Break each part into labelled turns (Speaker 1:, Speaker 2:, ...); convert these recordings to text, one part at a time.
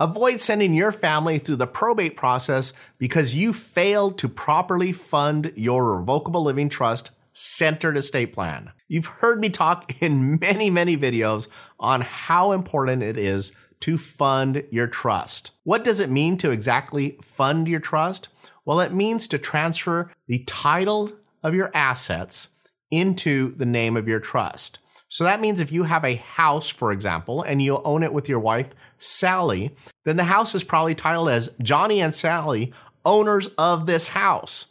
Speaker 1: Avoid sending your family through the probate process because you failed to properly fund your revocable living trust centered estate plan. You've heard me talk in many, many videos on how important it is to fund your trust. What does it mean to exactly fund your trust? Well, it means to transfer the title of your assets into the name of your trust. So that means if you have a house, for example, and you own it with your wife, Sally, then the house is probably titled as Johnny and Sally, owners of this house.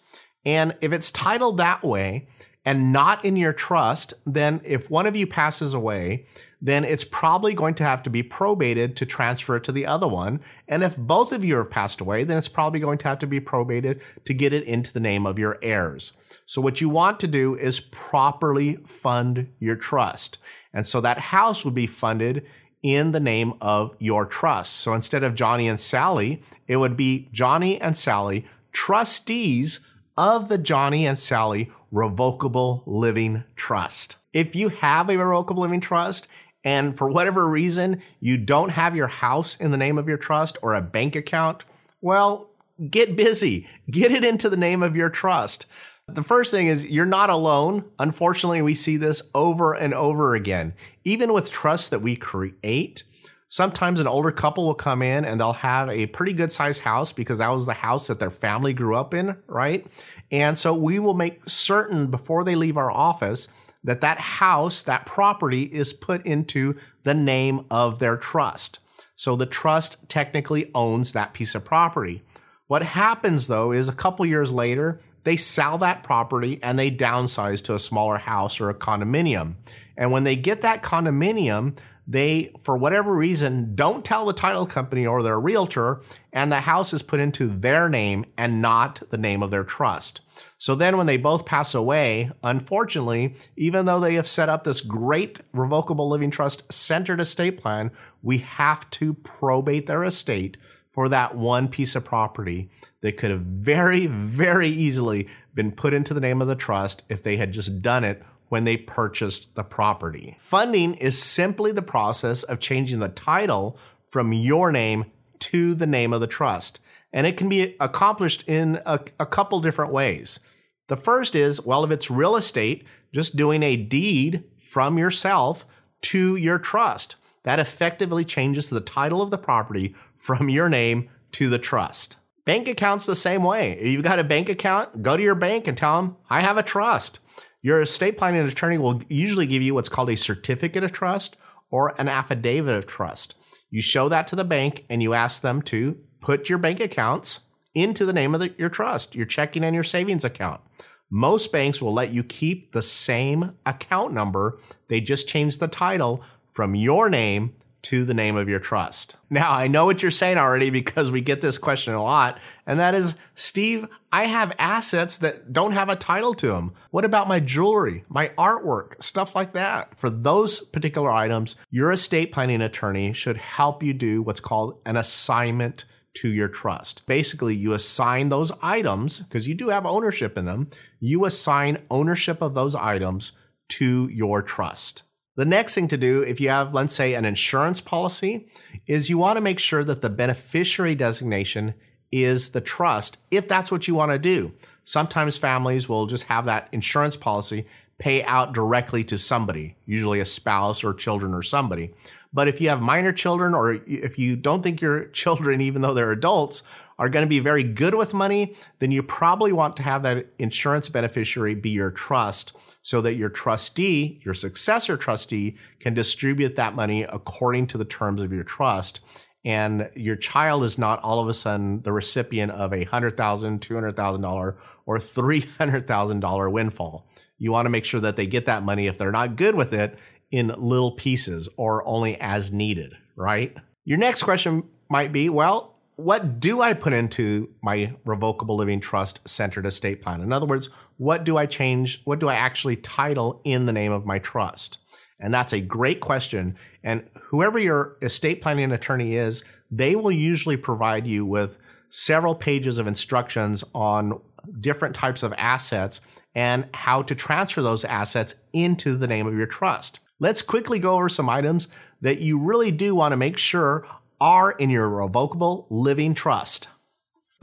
Speaker 1: And if it's titled that way and not in your trust, then if one of you passes away, then it's probably going to have to be probated to transfer it to the other one. And if both of you have passed away, then it's probably going to have to be probated to get it into the name of your heirs. So what you want to do is properly fund your trust. And so that house would be funded in the name of your trust. So instead of Johnny and Sally, it would be Johnny and Sally, trustees of the Johnny and Sally Revocable Living Trust. If you have a revocable living trust and for whatever reason you don't have your house in the name of your trust or a bank account, well, get busy. Get it into the name of your trust. The first thing is you're not alone. Unfortunately, we see this over and over again. Even with trusts that we create, sometimes an older couple will come in and they'll have a pretty good sized house because that was the house that their family grew up in, right? And so we will make certain before they leave our office that that house, that property is put into the name of their trust. So the trust technically owns that piece of property. What happens though is a couple years later, they sell that property and they downsize to a smaller house or a condominium. And when they get that condominium, they, for whatever reason, don't tell the title company or their realtor, and the house is put into their name and not the name of their trust. So then, when they both pass away, unfortunately, even though they have set up this great revocable living trust centered estate plan, we have to probate their estate for that one piece of property that could have very, very easily been put into the name of the trust if they had just done it when they purchased the property. Funding is simply the process of changing the title from your name to the name of the trust. And it can be accomplished in a, a couple different ways. The first is, well, if it's real estate, just doing a deed from yourself to your trust. That effectively changes the title of the property from your name to the trust. Bank accounts the same way. If you've got a bank account, go to your bank and tell them, I have a trust. Your estate planning attorney will usually give you what's called a certificate of trust or an affidavit of trust. You show that to the bank and you ask them to put your bank accounts into the name of the, your trust, your checking and your savings account. Most banks will let you keep the same account number. They just change the title from your name to the name of your trust. Now, I know what you're saying already because we get this question a lot, and that is Steve, I have assets that don't have a title to them. What about my jewelry, my artwork, stuff like that? For those particular items, your estate planning attorney should help you do what's called an assignment to your trust. Basically, you assign those items because you do have ownership in them. You assign ownership of those items to your trust. The next thing to do, if you have, let's say, an insurance policy, is you want to make sure that the beneficiary designation is the trust, if that's what you want to do. Sometimes families will just have that insurance policy pay out directly to somebody, usually a spouse or children or somebody. But if you have minor children, or if you don't think your children, even though they're adults, are going to be very good with money, then you probably want to have that insurance beneficiary be your trust so that your trustee, your successor trustee, can distribute that money according to the terms of your trust. And your child is not all of a sudden the recipient of a $100,000, $200,000, or $300,000 windfall. You want to make sure that they get that money if they're not good with it in little pieces or only as needed, right? Your next question might be well, what do I put into my revocable living trust centered estate plan? In other words, what do I change? What do I actually title in the name of my trust? And that's a great question. And whoever your estate planning attorney is, they will usually provide you with several pages of instructions on different types of assets and how to transfer those assets into the name of your trust. Let's quickly go over some items that you really do want to make sure are in your revocable living trust.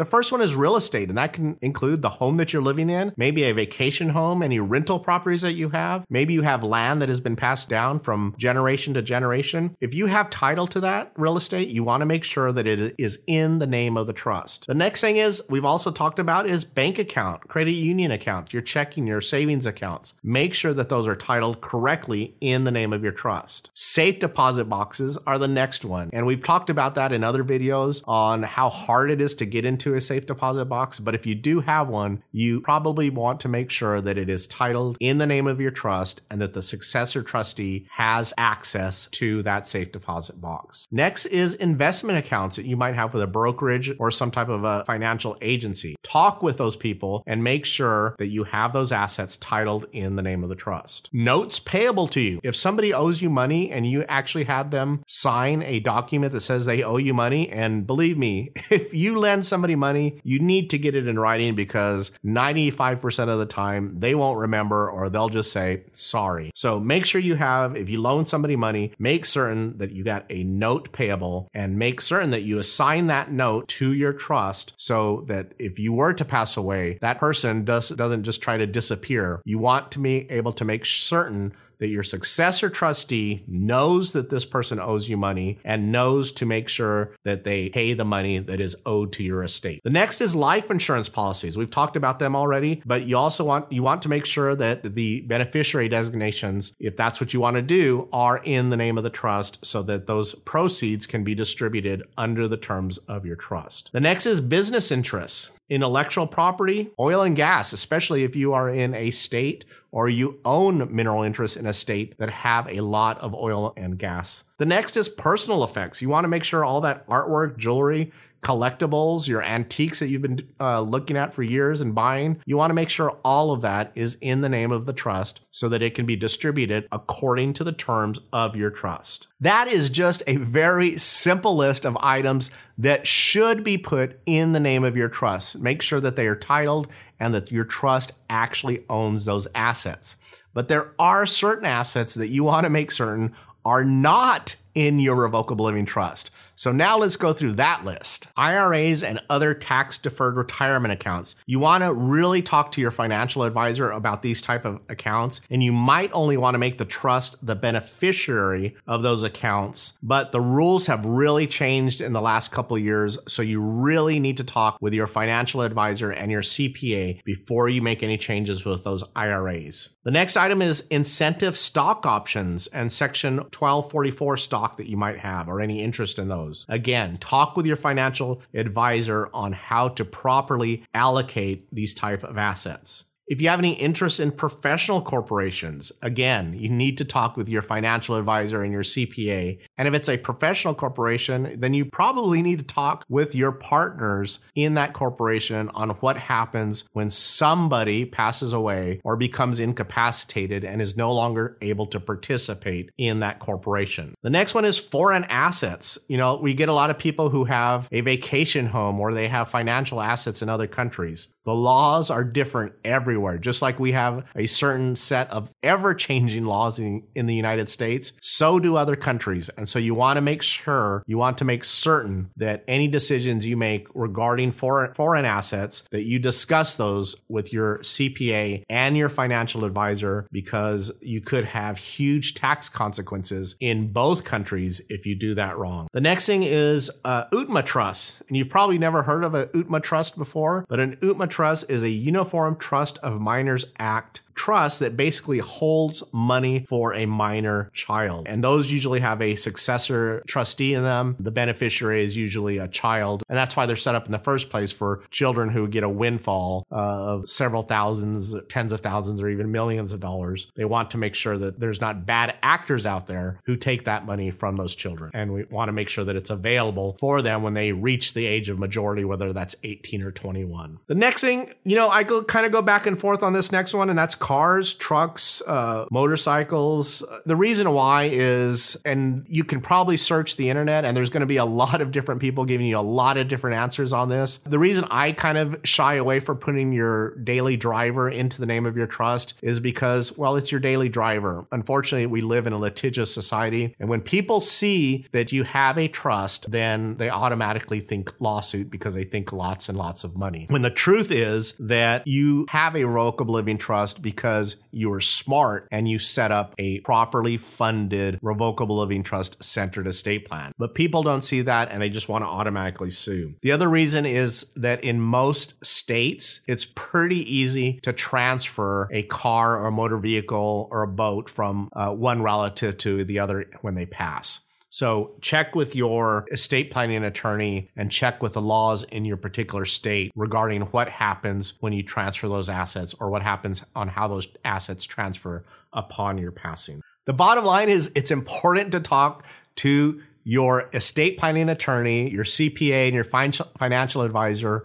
Speaker 1: The first one is real estate, and that can include the home that you're living in, maybe a vacation home, any rental properties that you have. Maybe you have land that has been passed down from generation to generation. If you have title to that real estate, you want to make sure that it is in the name of the trust. The next thing is we've also talked about is bank account, credit union account, your checking, your savings accounts. Make sure that those are titled correctly in the name of your trust. Safe deposit boxes are the next one. And we've talked about that in other videos on how hard it is to get into a safe deposit box, but if you do have one, you probably want to make sure that it is titled in the name of your trust and that the successor trustee has access to that safe deposit box. Next is investment accounts that you might have with a brokerage or some type of a financial agency. Talk with those people and make sure that you have those assets titled in the name of the trust. Notes payable to you. If somebody owes you money and you actually had them sign a document that says they owe you money, and believe me, if you lend somebody money, you need to get it in writing because 95% of the time they won't remember or they'll just say sorry. So make sure you have, if you loan somebody money, make certain that you got a note payable and make certain that you assign that note to your trust so that if you were to pass away, that person does, doesn't just try to disappear. You want to be able to make certain that your successor trustee knows that this person owes you money and knows to make sure that they pay the money that is owed to your estate. The next is life insurance policies. We've talked about them already, but you also want you want to make sure that the beneficiary designations, if that's what you want to do, are in the name of the trust so that those proceeds can be distributed under the terms of your trust. The next is business interests intellectual property, oil and gas, especially if you are in a state or you own mineral interests in a state that have a lot of oil and gas. The next is personal effects. You want to make sure all that artwork, jewelry, collectibles, your antiques that you've been uh, looking at for years and buying, you want to make sure all of that is in the name of the trust so that it can be distributed according to the terms of your trust. That is just a very simple list of items that should be put in the name of your trust. Make sure that they are titled and that your trust actually owns those assets. But there are certain assets that you want to make certain are not in your revocable living trust. So now let's go through that list. IRAs and other tax deferred retirement accounts. You want to really talk to your financial advisor about these type of accounts and you might only want to make the trust the beneficiary of those accounts, but the rules have really changed in the last couple years, so you really need to talk with your financial advisor and your CPA before you make any changes with those IRAs. The next item is incentive stock options and section 1244 stock that you might have or any interest in those those. Again, talk with your financial advisor on how to properly allocate these type of assets. If you have any interest in professional corporations, again, you need to talk with your financial advisor and your CPA. And if it's a professional corporation, then you probably need to talk with your partners in that corporation on what happens when somebody passes away or becomes incapacitated and is no longer able to participate in that corporation. The next one is foreign assets. You know, we get a lot of people who have a vacation home or they have financial assets in other countries. The laws are different everywhere. Just like we have a certain set of ever changing laws in, in the United States, so do other countries. And so you want to make sure, you want to make certain that any decisions you make regarding foreign, foreign assets, that you discuss those with your CPA and your financial advisor because you could have huge tax consequences in both countries if you do that wrong. The next thing is uh, UTMA trust. And you've probably never heard of an UTMA trust before, but an UTMA Trust is a Uniform Trust of Minors Act trust that basically holds money for a minor child. And those usually have a successor trustee in them. The beneficiary is usually a child. And that's why they're set up in the first place for children who get a windfall of several thousands, tens of thousands, or even millions of dollars. They want to make sure that there's not bad actors out there who take that money from those children. And we want to make sure that it's available for them when they reach the age of majority, whether that's 18 or 21. The next thing, you know, I go kind of go back and forth on this next one, and that's cars, trucks, uh, motorcycles. The reason why is, and you can probably search the internet, and there's going to be a lot of different people giving you a lot of different answers on this. The reason I kind of shy away from putting your daily driver into the name of your trust is because, well, it's your daily driver. Unfortunately, we live in a litigious society, and when people see that you have a trust, then they automatically think lawsuit because they think lots and lots of money. When the truth is that you have a revocable living trust because you're smart and you set up a properly funded revocable living trust centered estate plan. But people don't see that and they just want to automatically sue. The other reason is that in most states, it's pretty easy to transfer a car or a motor vehicle or a boat from uh, one relative to the other when they pass. So check with your estate planning attorney and check with the laws in your particular state regarding what happens when you transfer those assets or what happens on how those assets transfer upon your passing. The bottom line is it's important to talk to your estate planning attorney, your CPA, and your financial advisor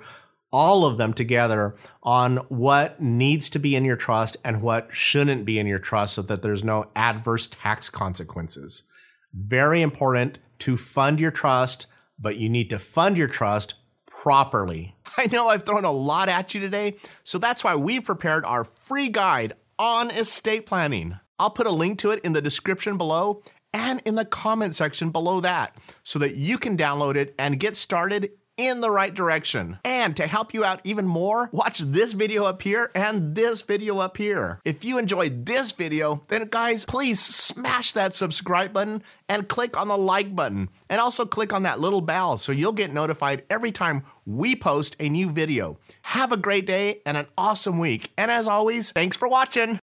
Speaker 1: all of them together on what needs to be in your trust and what shouldn't be in your trust so that there's no adverse tax consequences. Very important to fund your trust, but you need to fund your trust properly. I know I've thrown a lot at you today, so that's why we've prepared our free guide on estate planning. I'll put a link to it in the description below and in the comment section below that so that you can download it and get started in the right direction. And to help you out even more, watch this video up here and this video up here. If you enjoyed this video, then guys, please smash that subscribe button and click on the like button. And also click on that little bell so you'll get notified every time we post a new video. Have a great day and an awesome week. And as always, thanks for watching.